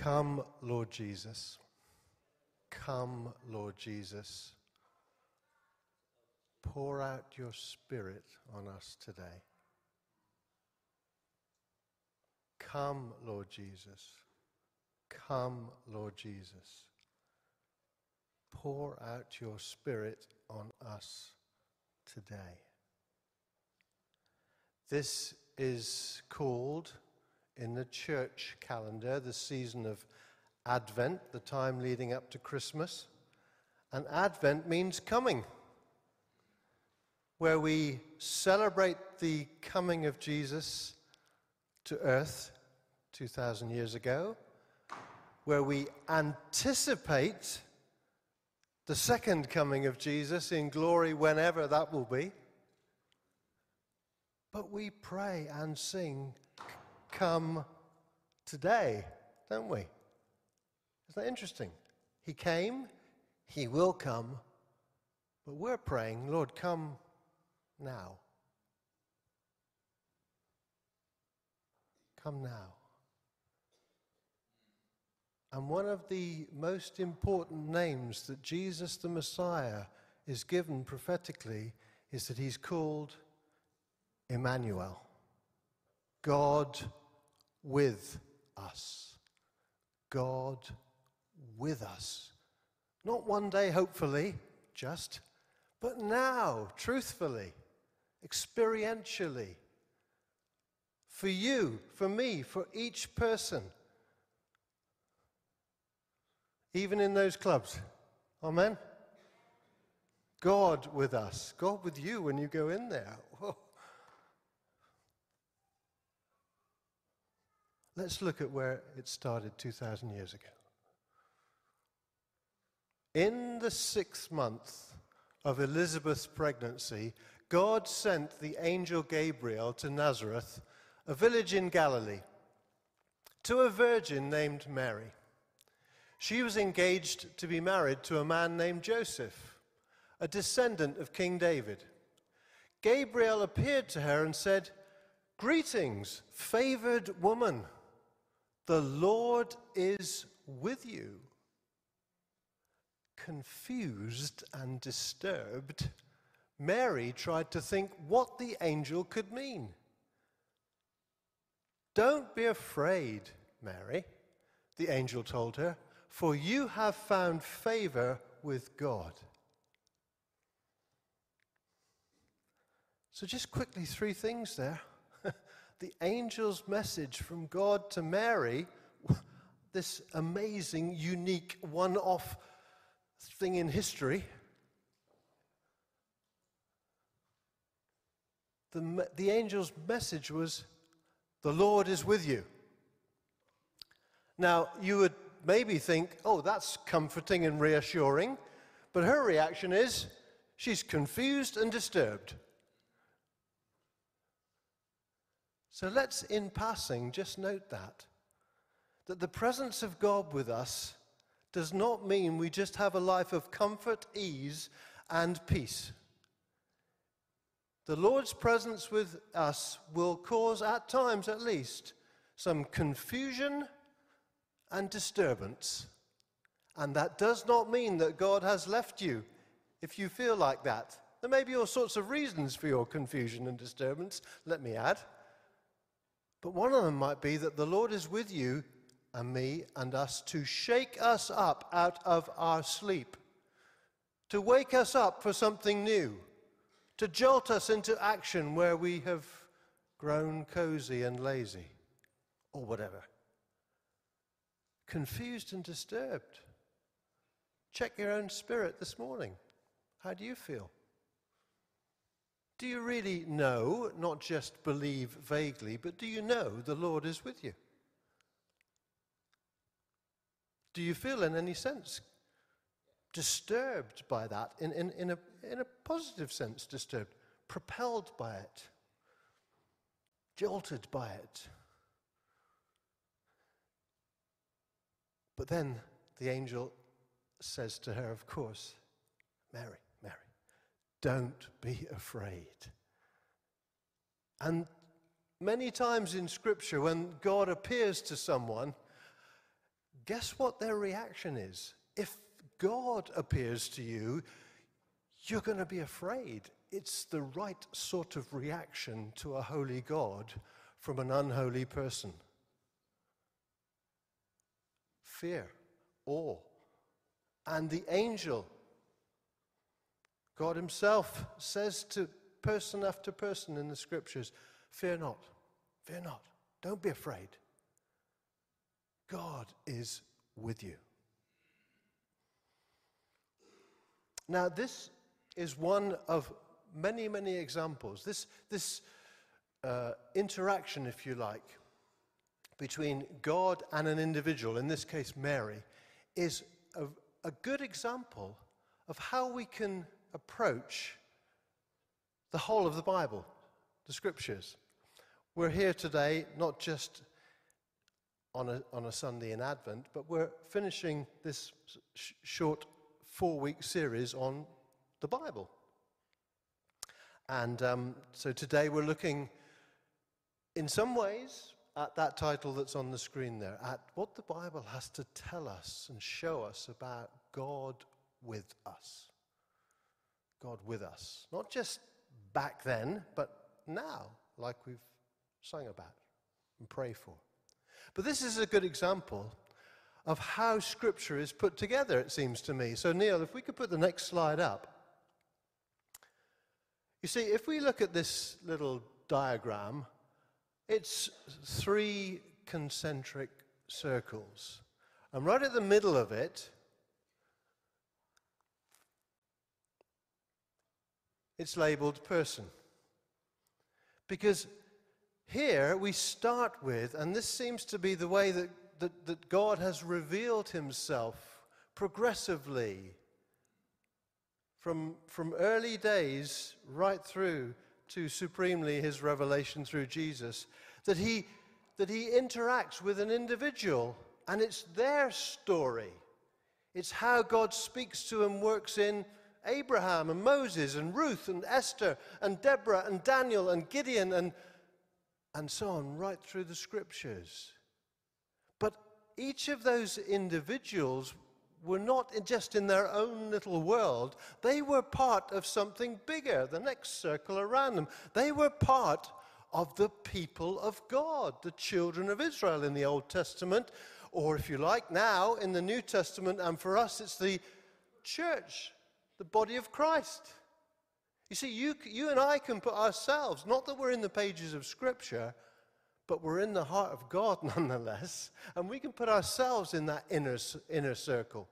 Come, Lord Jesus. Come, Lord Jesus. Pour out your Spirit on us today. Come, Lord Jesus. Come, Lord Jesus. Pour out your Spirit on us today. This is called in the church calendar the season of Advent, the time leading up to Christmas. And Advent means coming, where we celebrate the coming of Jesus to earth 2,000 years ago, where we anticipate the second coming of Jesus in glory whenever that will be. But we pray and sing, Come today, don't we? Isn't that interesting? He came, He will come, but we're praying, Lord, come now. Come now. And one of the most important names that Jesus the Messiah is given prophetically is that he's called Emmanuel, God with us. God with us. Not one day, hopefully, just, but now, truthfully, experientially. For you, for me, for each person. Even in those clubs. Amen? God with us. God with you when you go in there. Let's look at where it started 2,000 years ago. In the sixth month of Elizabeth's pregnancy, God sent the angel Gabriel to Nazareth, a village in Galilee, to a virgin named Mary. She was engaged to be married to a man named Joseph, a descendant of King David. Gabriel appeared to her and said, Greetings, favored woman. The Lord is with you. Confused and disturbed, Mary tried to think what the angel could mean. Don't be afraid, Mary, the angel told her, for you have found favor with God. So, just quickly, three things there the angel's message from God to Mary, this amazing, unique, one off thing in history. The, the angel's message was, The Lord is with you. Now, you would maybe think, Oh, that's comforting and reassuring. But her reaction is, She's confused and disturbed. So let's, in passing, just note that. That the presence of God with us does not mean we just have a life of comfort, ease, and peace. The Lord's presence with us will cause, at times at least, some confusion and disturbance. And that does not mean that God has left you if you feel like that. There may be all sorts of reasons for your confusion and disturbance, let me add. But one of them might be that the Lord is with you and me and us to shake us up out of our sleep, to wake us up for something new, to jolt us into action where we have grown cozy and lazy, or whatever. Confused and disturbed. Check your own spirit this morning. How do you feel? Do you really know, not just believe vaguely, but do you know the Lord is with you? Do you feel in any sense disturbed by that, in, in, in, a, in a positive sense, disturbed, propelled by it, jolted by it? But then the angel says to her, of course, Mary, don't be afraid. And many times in Scripture, when God appears to someone, guess what their reaction is? If God appears to you, you're going to be afraid. It's the right sort of reaction to a holy God from an unholy person. Fear, awe. And the angel, God Himself, says to person after person in the scriptures, Fear not, fear not, don't be afraid. God is with you. Now, this is one of many, many examples. This, this uh, interaction, if you like, between God and an individual, in this case Mary, is a, a good example of how we can approach the whole of the Bible, the scriptures. We're here today not just on a, on a Sunday in Advent, but we're finishing this sh- short four week series on the Bible. And um, so today we're looking, in some ways, at that title that's on the screen there, at what the Bible has to tell us and show us about God with us. God with us. Not just back then, but now, like we've sung about and pray for. But this is a good example of how Scripture is put together, it seems to me. So, Neil, if we could put the next slide up. You see, if we look at this little diagram, it's three concentric circles. And right at the middle of it, it's labeled person. Because here we start with, and this seems to be the way that, that, that God has revealed himself progressively from, from early days right through to supremely his revelation through Jesus, that he, that he interacts with an individual and it's their story. It's how God speaks to and works in Abraham and Moses and Ruth and Esther and Deborah and Daniel and Gideon and and so on, right through the scriptures. But each of those individuals were not just in their own little world, they were part of something bigger, the next circle around them. They were part of the people of God, the children of Israel in the Old Testament, or if you like, now in the New Testament, and for us it's the church, the body of Christ. You see, you, you and I can put ourselves, not that we're in the pages of Scripture, but we're in the heart of God nonetheless, and we can put ourselves in that inner, inner circle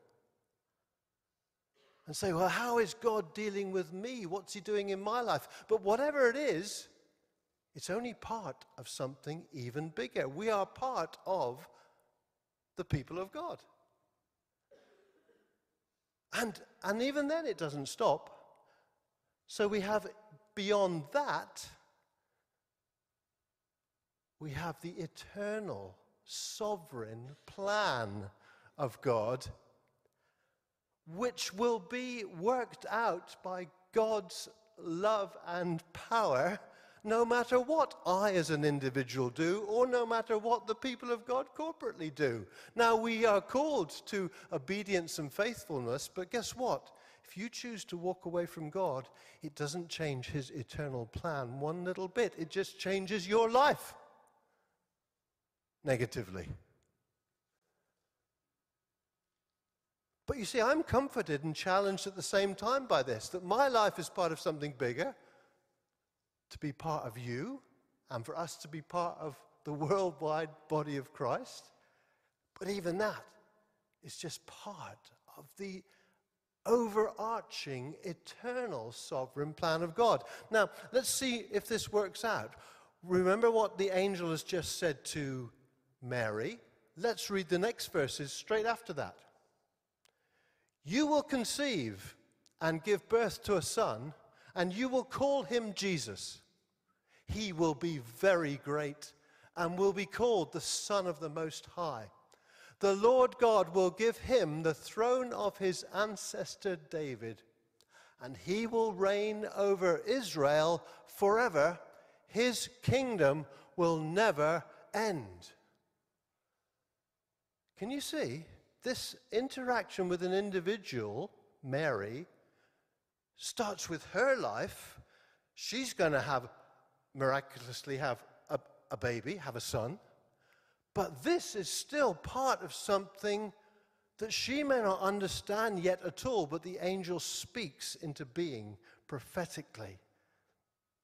and say, well, how is God dealing with me? What's He doing in my life? But whatever it is, it's only part of something even bigger. We are part of the people of God. And, and even then, it doesn't stop. So we have beyond that, we have the eternal, sovereign plan of God, which will be worked out by God's love and power, no matter what I as an individual do, or no matter what the people of God corporately do. Now, we are called to obedience and faithfulness, but guess what? If you choose to walk away from God, it doesn't change His eternal plan one little bit. It just changes your life negatively. But you see, I'm comforted and challenged at the same time by this that my life is part of something bigger, to be part of you, and for us to be part of the worldwide body of Christ. But even that is just part of the overarching, eternal, sovereign plan of God. Now, let's see if this works out. Remember what the angel has just said to Mary. Let's read the next verses straight after that. You will conceive and give birth to a son, and you will call him Jesus. He will be very great and will be called the Son of the Most High. The Lord God will give him the throne of his ancestor David, and he will reign over Israel forever. His kingdom will never end. Can you see? This interaction with an individual, Mary, starts with her life. She's going to have, miraculously, have a, a baby, have a son. But this is still part of something that she may not understand yet at all, but the angel speaks into being prophetically.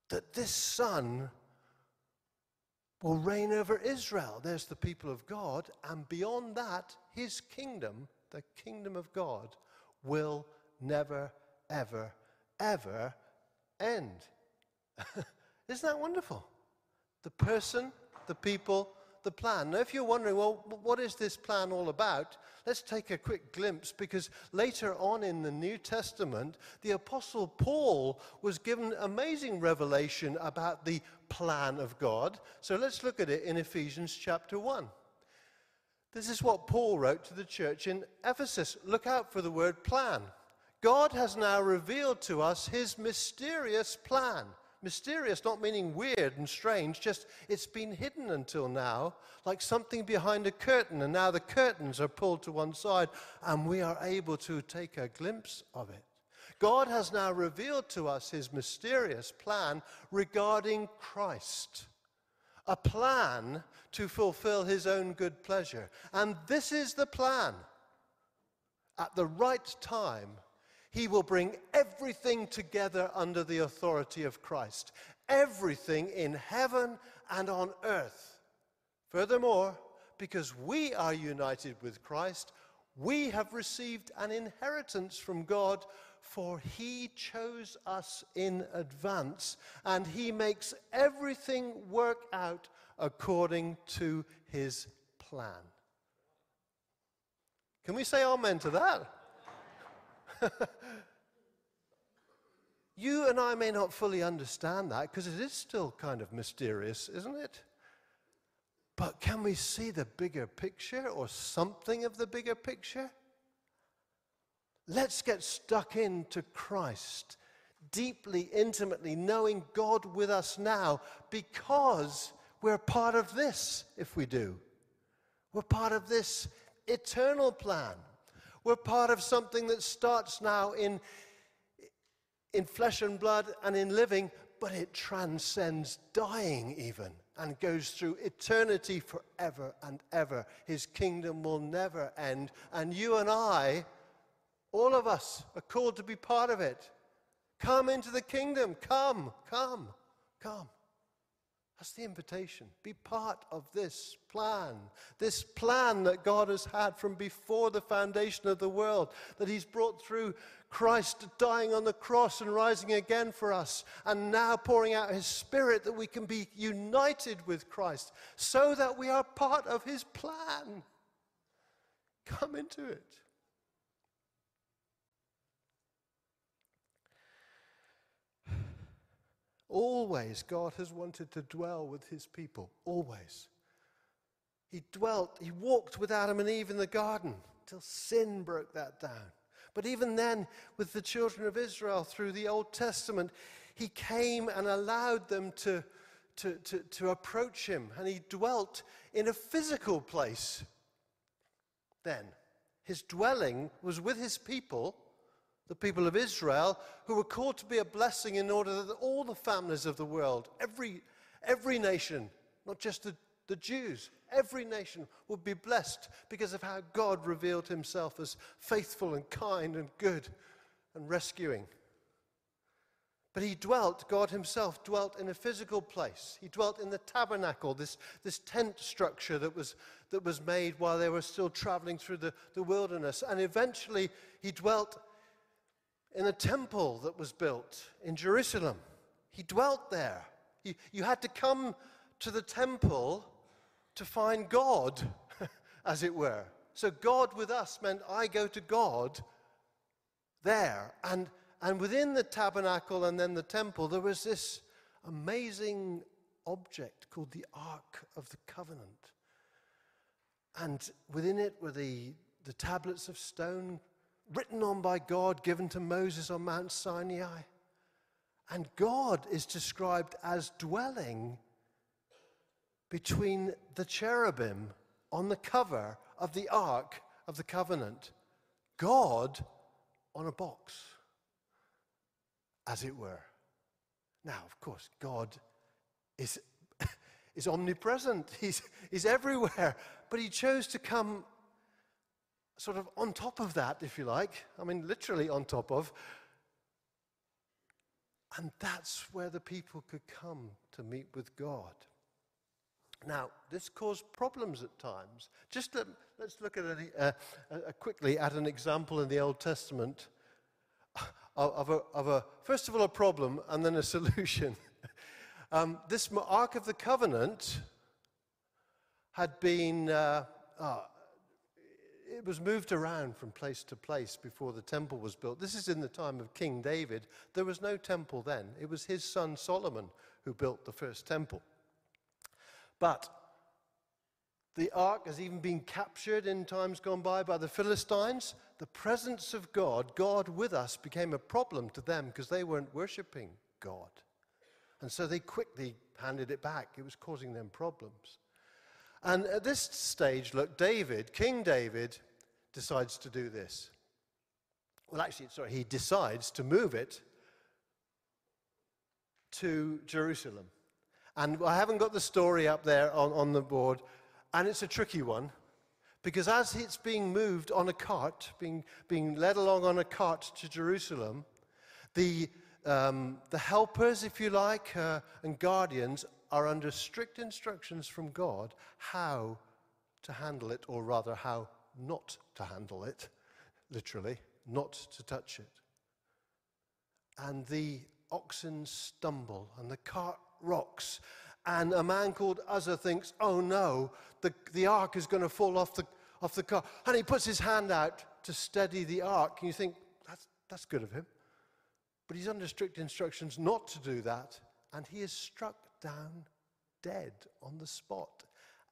That this son will reign over Israel. There's the people of God. And beyond that, his kingdom, the kingdom of God, will never, ever, ever end. Isn't that wonderful? The person, the people, the plan. Now, if you're wondering, well, what is this plan all about? Let's take a quick glimpse because later on in the New Testament, the Apostle Paul was given amazing revelation about the plan of God. So let's look at it in Ephesians chapter 1. This is what Paul wrote to the church in Ephesus. Look out for the word plan. God has now revealed to us his mysterious plan Mysterious, not meaning weird and strange, just it's been hidden until now, like something behind a curtain, and now the curtains are pulled to one side, and we are able to take a glimpse of it. God has now revealed to us his mysterious plan regarding Christ, a plan to fulfill his own good pleasure. And this is the plan. At the right time, he will bring everything together under the authority of Christ. Everything in heaven and on earth. Furthermore, because we are united with Christ, we have received an inheritance from God, for He chose us in advance, and He makes everything work out according to His plan. Can we say amen to that? you and I may not fully understand that because it is still kind of mysterious, isn't it? But can we see the bigger picture or something of the bigger picture? Let's get stuck into Christ deeply, intimately, knowing God with us now because we're part of this if we do. We're part of this eternal plan. We're part of something that starts now in, in flesh and blood and in living, but it transcends dying even and goes through eternity forever and ever. His kingdom will never end. And you and I, all of us, are called to be part of it. Come into the kingdom. Come, come, come. That's the invitation. Be part of this plan. This plan that God has had from before the foundation of the world, that He's brought through Christ dying on the cross and rising again for us, and now pouring out His Spirit that we can be united with Christ so that we are part of His plan. Come into it. Always, God has wanted to dwell with his people. Always. He dwelt, he walked with Adam and Eve in the garden till sin broke that down. But even then, with the children of Israel through the Old Testament, he came and allowed them to, to, to, to approach him. And he dwelt in a physical place then. His dwelling was with his people the people of Israel, who were called to be a blessing in order that all the families of the world, every, every nation, not just the, the Jews, every nation would be blessed because of how God revealed himself as faithful and kind and good and rescuing. But he dwelt, God himself dwelt in a physical place. He dwelt in the tabernacle, this, this tent structure that was, that was made while they were still traveling through the, the wilderness. And eventually he dwelt in a temple that was built in Jerusalem. He dwelt there. You, you had to come to the temple to find God, as it were. So God with us meant I go to God there. And, and within the tabernacle and then the temple, there was this amazing object called the Ark of the Covenant. And within it were the, the tablets of stone written on by God, given to Moses on Mount Sinai. And God is described as dwelling between the cherubim on the cover of the Ark of the Covenant. God on a box, as it were. Now, of course, God is, is omnipresent, he's, he's everywhere, but He chose to come sort of on top of that, if you like. I mean, literally on top of. And that's where the people could come to meet with God. Now, this caused problems at times. Just to, let's look at a, uh, uh, quickly at an example in the Old Testament of, of, a, of a, first of all, a problem and then a solution. um, this Ark of the Covenant had been, uh, uh, it was moved around from place to place before the temple was built. This is in the time of King David. There was no temple then, it was his son Solomon who built the first temple. But the ark has even been captured in times gone by by the Philistines. The presence of God, God with us, became a problem to them because they weren't worshipping God. And so they quickly handed it back. It was causing them problems. And at this stage, look, David, King David, decides to do this. Well, actually, sorry, he decides to move it to Jerusalem. And I haven't got the story up there on, on the board, and it's a tricky one because as it's being moved on a cart, being, being led along on a cart to Jerusalem, the, um, the helpers, if you like, uh, and guardians are under strict instructions from God how to handle it, or rather, how not to handle it, literally, not to touch it. And the oxen stumble, and the cart rocks. And a man called Uzzah thinks, oh no, the, the ark is going to fall off the, off the car. And he puts his hand out to steady the ark. And you think, that's, that's good of him. But he's under strict instructions not to do that. And he is struck down dead on the spot.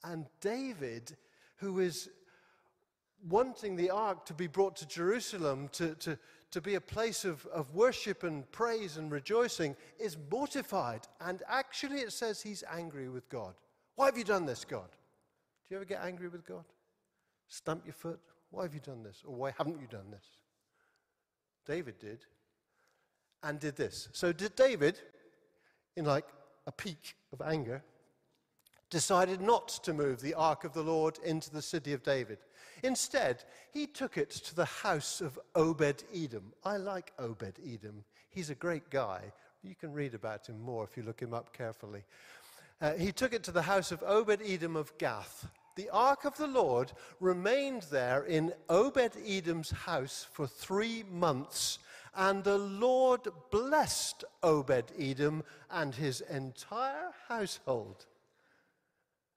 And David, who is wanting the ark to be brought to Jerusalem to, to, to be a place of, of worship and praise and rejoicing, is mortified. And actually, it says he's angry with God. Why have you done this, God? Do you ever get angry with God? Stamp your foot? Why have you done this? Or why haven't you done this? David did. And did this. So, did David, in like a peak of anger, decided not to move the ark of the Lord into the city of David. Instead, he took it to the house of Obed Edom. I like Obed Edom. He's a great guy. You can read about him more if you look him up carefully. Uh, he took it to the house of Obed Edom of Gath. The ark of the Lord remained there in Obed Edom's house for three months, and the Lord blessed Obed Edom and his entire household.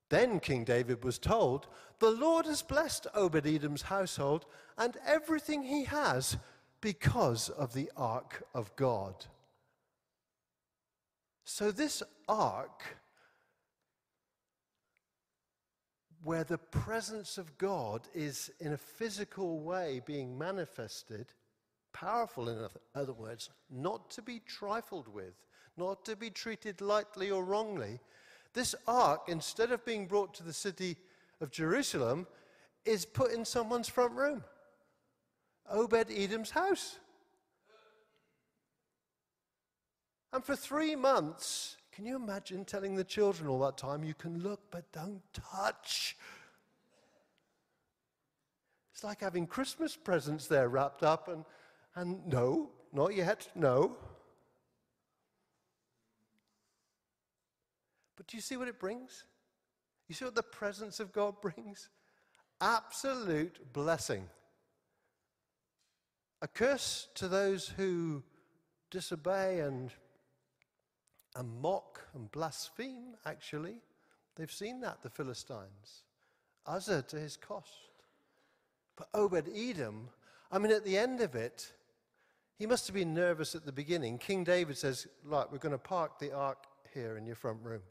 Then King David was told, The Lord has blessed Obed Edom's household and everything he has because of the ark of God. So, this ark, where the presence of God is in a physical way being manifested, powerful in other words, not to be trifled with, not to be treated lightly or wrongly, this ark, instead of being brought to the city of Jerusalem, is put in someone's front room Obed Edom's house. And for three months, can you imagine telling the children all that time, you can look but don't touch? It's like having Christmas presents there wrapped up, and, and no, not yet, no. But do you see what it brings? You see what the presence of God brings? Absolute blessing. A curse to those who disobey and, and mock and blaspheme, actually. They've seen that, the Philistines. Uzzah to his cost. But Obed Edom, I mean, at the end of it, he must have been nervous at the beginning. King David says, Right, we're going to park the ark here in your front room.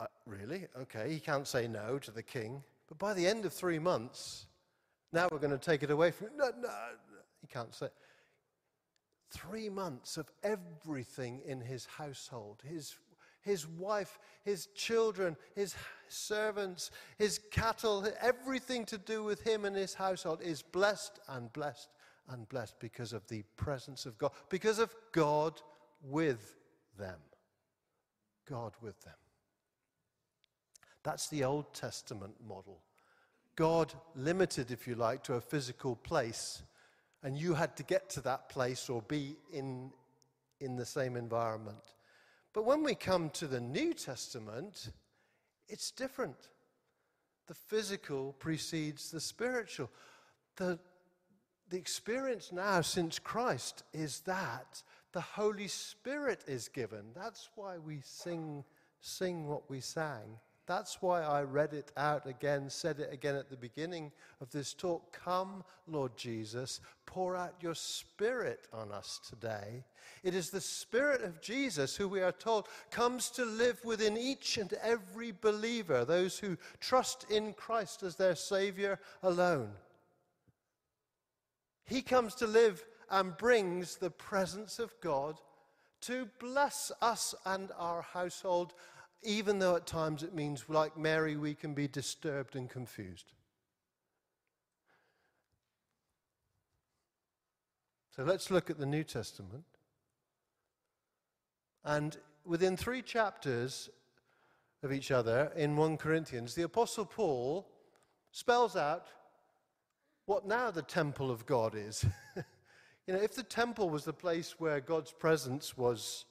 Uh, really? Okay, he can't say no to the king. But by the end of three months, now we're going to take it away from him. No, no, he can't say. Three months of everything in his household, his, his wife, his children, his servants, his cattle, everything to do with him and his household is blessed and blessed and blessed because of the presence of God, because of God with them. God with them. That's the Old Testament model. God limited, if you like, to a physical place, and you had to get to that place or be in, in the same environment. But when we come to the New Testament, it's different. The physical precedes the spiritual. The, the experience now since Christ is that the Holy Spirit is given. That's why we sing, sing what we sang. That's why I read it out again, said it again at the beginning of this talk. Come, Lord Jesus, pour out your Spirit on us today. It is the Spirit of Jesus who we are told comes to live within each and every believer, those who trust in Christ as their Savior alone. He comes to live and brings the presence of God to bless us and our household even though at times it means, like Mary, we can be disturbed and confused. So let's look at the New Testament. And within three chapters of each other in 1 Corinthians, the Apostle Paul spells out what now the temple of God is. you know, if the temple was the place where God's presence was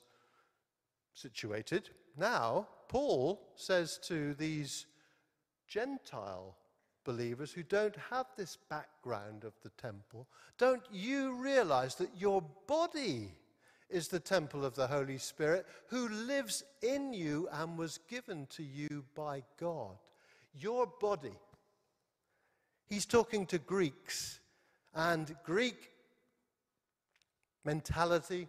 situated, now Paul says to these Gentile believers who don't have this background of the temple, don't you realize that your body is the temple of the Holy Spirit who lives in you and was given to you by God? Your body. He's talking to Greeks, and Greek mentality,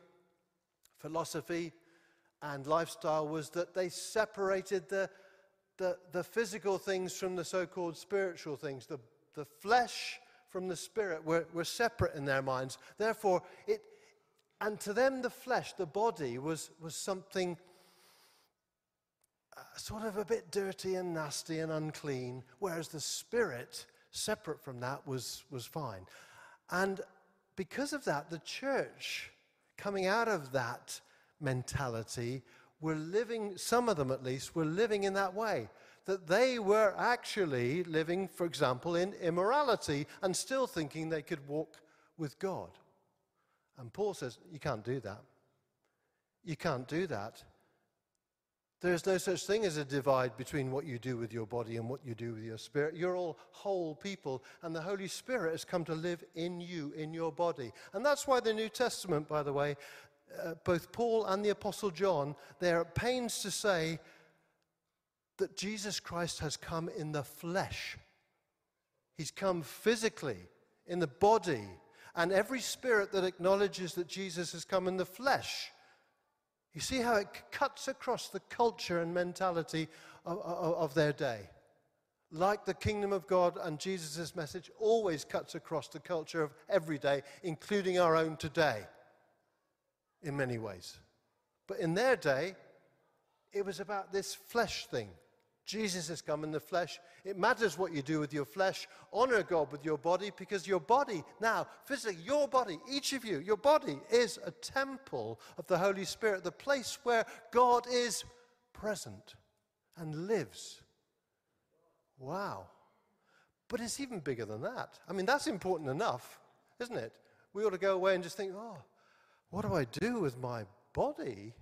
philosophy, and lifestyle was that they separated the, the, the physical things from the so called spiritual things. The, the flesh from the spirit were, were separate in their minds. Therefore, it, and to them, the flesh, the body, was, was something uh, sort of a bit dirty and nasty and unclean, whereas the spirit, separate from that, was, was fine. And because of that, the church, coming out of that, mentality were living, some of them at least, were living in that way. That they were actually living, for example, in immorality and still thinking they could walk with God. And Paul says, You can't do that. You can't do that. There is no such thing as a divide between what you do with your body and what you do with your spirit. You're all whole people, and the Holy Spirit has come to live in you, in your body. And that's why the New Testament, by the way, uh, both Paul and the Apostle John, they're at pains to say that Jesus Christ has come in the flesh. He's come physically, in the body. And every spirit that acknowledges that Jesus has come in the flesh, you see how it cuts across the culture and mentality of, of, of their day. Like the kingdom of God and Jesus' message always cuts across the culture of every day, including our own today in many ways. But in their day, it was about this flesh thing. Jesus has come in the flesh. It matters what you do with your flesh. Honor God with your body because your body, now, physically, your body, each of you, your body is a temple of the Holy Spirit, the place where God is present and lives. Wow. But it's even bigger than that. I mean, that's important enough, isn't it? We ought to go away and just think, oh, what do I do with my body?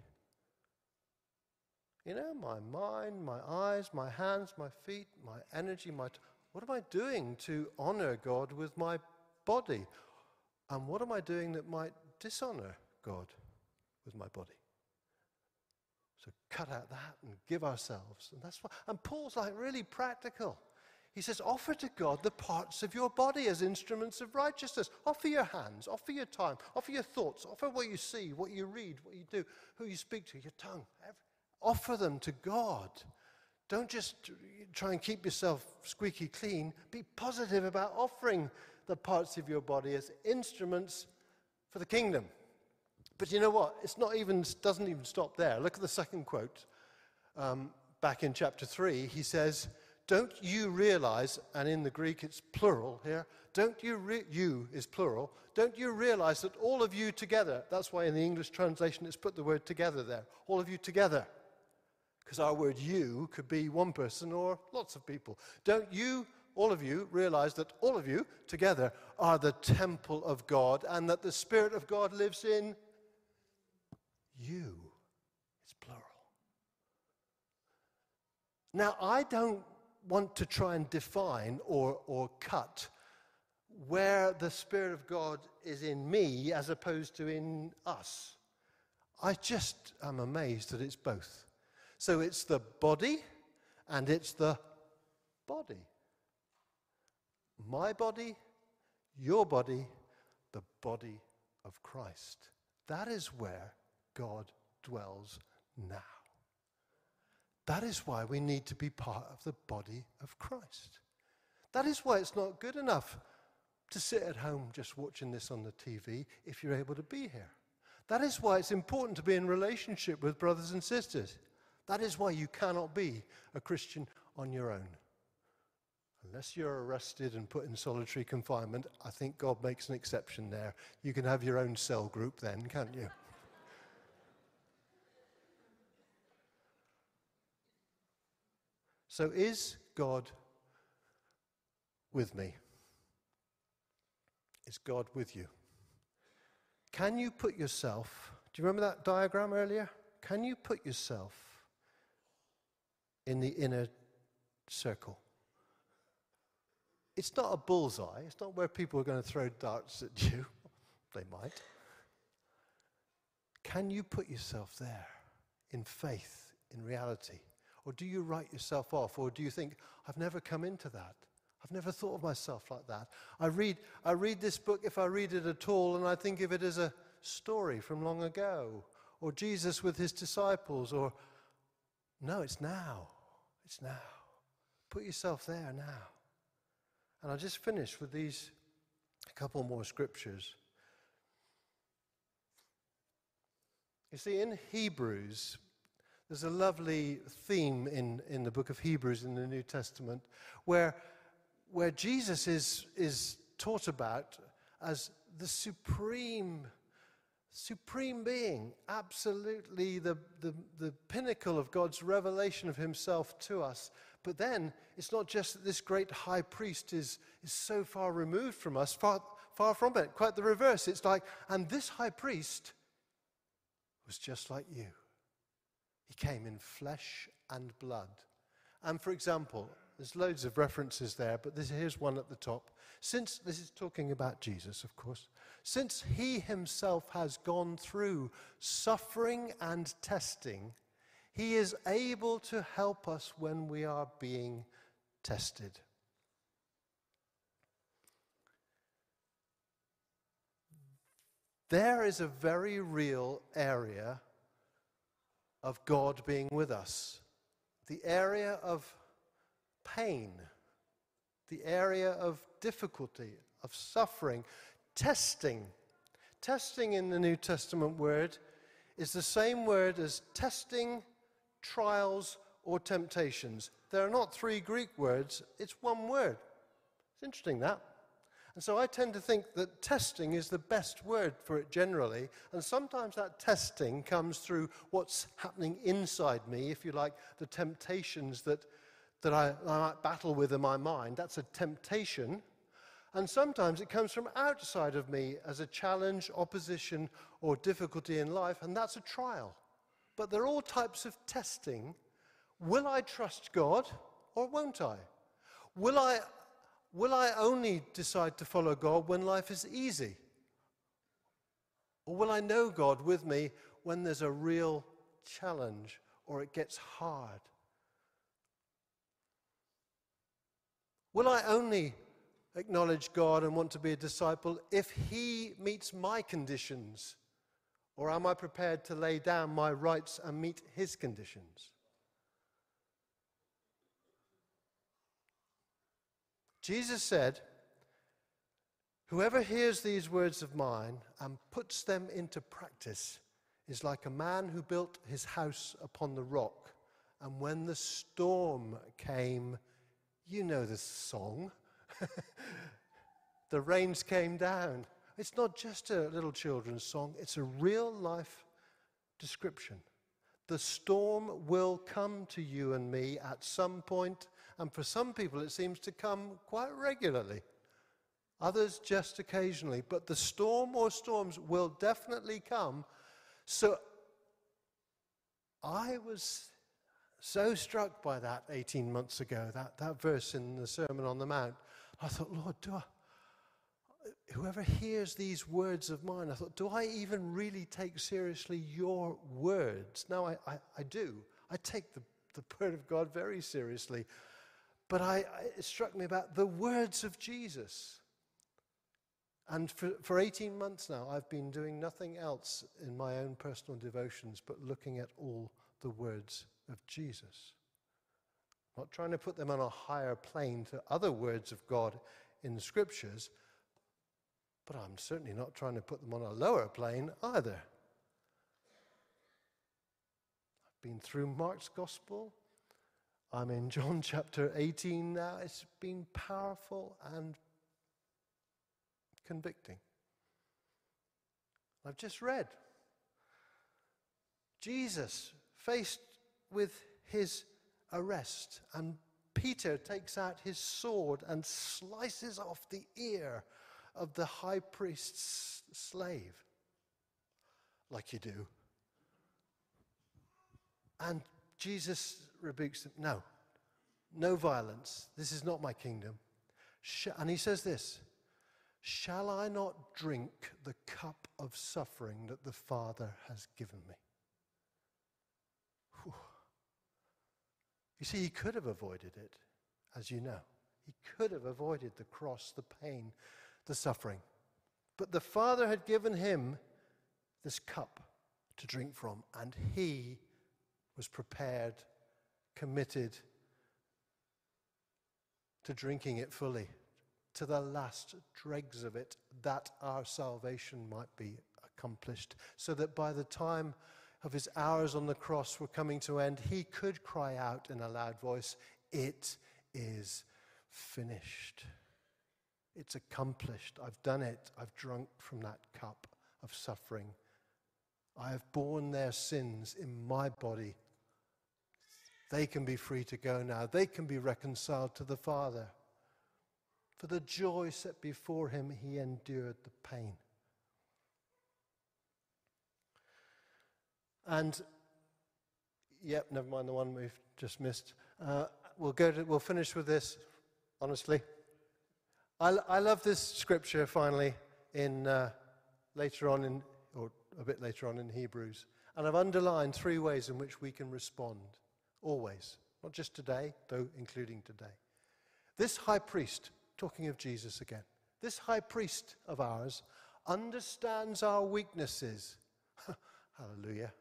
You know, my mind, my eyes, my hands, my feet, my energy, my. T- what am I doing to honor God with my body? And what am I doing that might dishonor God with my body? So cut out that and give ourselves. And that's what. And Paul's like really practical. He says, offer to God the parts of your body as instruments of righteousness. Offer your hands, offer your time, offer your thoughts, offer what you see, what you read, what you do, who you speak to, your tongue. Offer them to God. Don't just try and keep yourself squeaky clean. Be positive about offering the parts of your body as instruments for the kingdom. But you know what? It's not even doesn't even stop there. Look at the second quote. um, back in chapter 3, he says, Don't you realize, and in the Greek it's plural here, don't you, re- you is plural, don't you realize that all of you together, that's why in the English translation it's put the word together there, all of you together. Because our word you could be one person or lots of people. Don't you, all of you, realize that all of you together are the temple of God and that the Spirit of God lives in you? It's plural. Now, I don't want to try and define or, or cut where the Spirit of God is in me as opposed to in us. I just am amazed that it's both. So it's the body and it's the body. My body, your body, the body of Christ. That is where God dwells now. That is why we need to be part of the body of Christ. That is why it's not good enough to sit at home just watching this on the TV if you're able to be here. That is why it's important to be in relationship with brothers and sisters. That is why you cannot be a Christian on your own. Unless you're arrested and put in solitary confinement, I think God makes an exception there. You can have your own cell group then, can't you? so, is God with me? Is God with you? Can you put yourself, do you remember that diagram earlier? Can you put yourself in the inner circle? It's not a bullseye. It's not where people are going to throw darts at you. they might. Can you put yourself there in faith, in reality? Or do you write yourself off? Or do you think, I've never come into that? I've never thought of myself like that. I read, I read this book, if I read it at all, and I think of it as a story from long ago, or Jesus with his disciples, or no, it's now. It's now. Put yourself there now. And I'll just finish with these a couple more scriptures. You see, in Hebrews, there's a lovely theme in, in the book of Hebrews in the New Testament where, where Jesus is, is taught about as the supreme, supreme being, absolutely the, the, the pinnacle of God's revelation of himself to us. But then it's not just that this great high priest is, is so far removed from us, far, far from it, quite the reverse. It's like, and this high priest was just like you. He came in flesh and blood. And for example, there's loads of references there, but this, here's one at the top. Since, this is talking about Jesus, of course, since he himself has gone through suffering and testing, he is able to help us when we are being tested. There is a very real area of God being with us. The area of pain, the area of difficulty, of suffering, testing. Testing in the New Testament word is the same word as testing trials, or temptations. There are not three Greek words, it's one word. It's interesting that. And so I tend to think that testing is the best word for it generally. And sometimes that testing comes through what's happening inside me, if you like, the temptations that, that I, I might battle with in my mind. That's a temptation. And sometimes it comes from outside of me as a challenge, opposition, or difficulty in life, and that's a trial. But there are all types of testing. Will I trust God or won't I? Will I, will I only decide to follow God when life is easy? Or will I know God with me when there's a real challenge or it gets hard? Will I only acknowledge God and want to be a disciple if He meets my conditions or am I prepared to lay down my rights and meet his conditions? Jesus said, Whoever hears these words of mine and puts them into practice is like a man who built his house upon the rock. And when the storm came, you know the song. the rains came down. It's not just a little children's song, it's a real life description. The storm will come to you and me at some point, and for some people it seems to come quite regularly. Others just occasionally, but the storm or storms will definitely come. So I was so struck by that 18 months ago, that, that verse in the Sermon on the Mount. I thought, Lord, do I, whoever hears these words of mine, I thought, do I even really take seriously your words? Now, I, I, I do. I take the, the word of God very seriously. But I, it struck me about the words of Jesus. And for, for 18 months now, I've been doing nothing else in my own personal devotions but looking at all the words of Jesus. Not trying to put them on a higher plane to other words of God in the scriptures, but I'm certainly not trying to put them on a lower plane either. I've been through Mark's gospel. I'm in John chapter 18 now. It's been powerful and convicting. I've just read Jesus faced with his arrest, and Peter takes out his sword and slices off the ear of the high priest's slave, like you do. And Jesus rebukes him no, no violence. This is not my kingdom. And he says this Shall I not drink the cup of suffering that the Father has given me? You see, he could have avoided it, as you know. He could have avoided the cross, the pain, the suffering. But the Father had given him this cup to drink from, and he was prepared, committed to drinking it fully, to the last dregs of it, that our salvation might be accomplished, so that by the time of his hours on the cross were coming to end, he could cry out in a loud voice, It is finished. It's accomplished. I've done it. I've drunk from that cup of suffering. I have borne their sins in my body. They can be free to go now. They can be reconciled to the Father. For the joy set before him, he endured the pain. And, yep, never mind the one we've just missed. Uh, we'll, go to, we'll finish with this, honestly. I, I love this scripture finally in uh, later on in, or a bit later on in Hebrews. And I've underlined three ways in which we can respond, always, not just today, though including today. This high priest, talking of Jesus again, this high priest of ours understands our weaknesses. Hallelujah.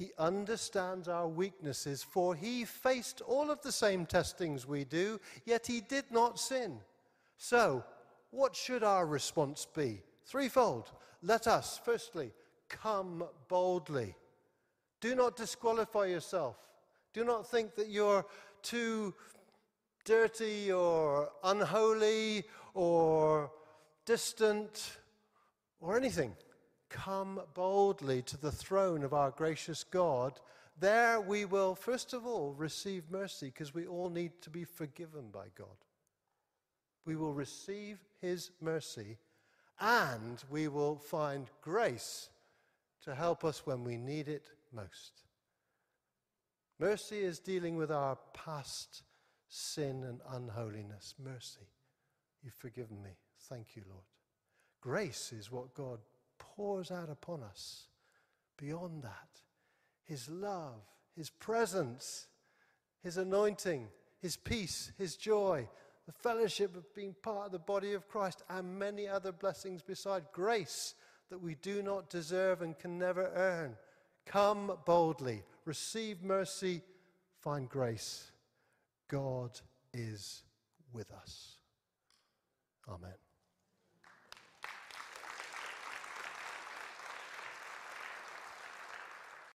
He understands our weaknesses, for he faced all of the same testings we do, yet he did not sin. So, what should our response be? Threefold. Let us, firstly, come boldly. Do not disqualify yourself. Do not think that you're too dirty or unholy or distant or anything. Come boldly to the throne of our gracious God. There we will, first of all, receive mercy because we all need to be forgiven by God we will receive his mercy and we will find grace to help us when we need it most. Mercy is dealing with our past sin and unholiness. Mercy. You've forgiven me. Thank you, Lord. Grace is what God pours out upon us. Beyond that, His love, His presence, His anointing, His peace, His joy, the fellowship of being part of the body of Christ, and many other blessings beside grace that we do not deserve and can never earn. Come boldly, receive mercy, find grace. God is with us. Amen.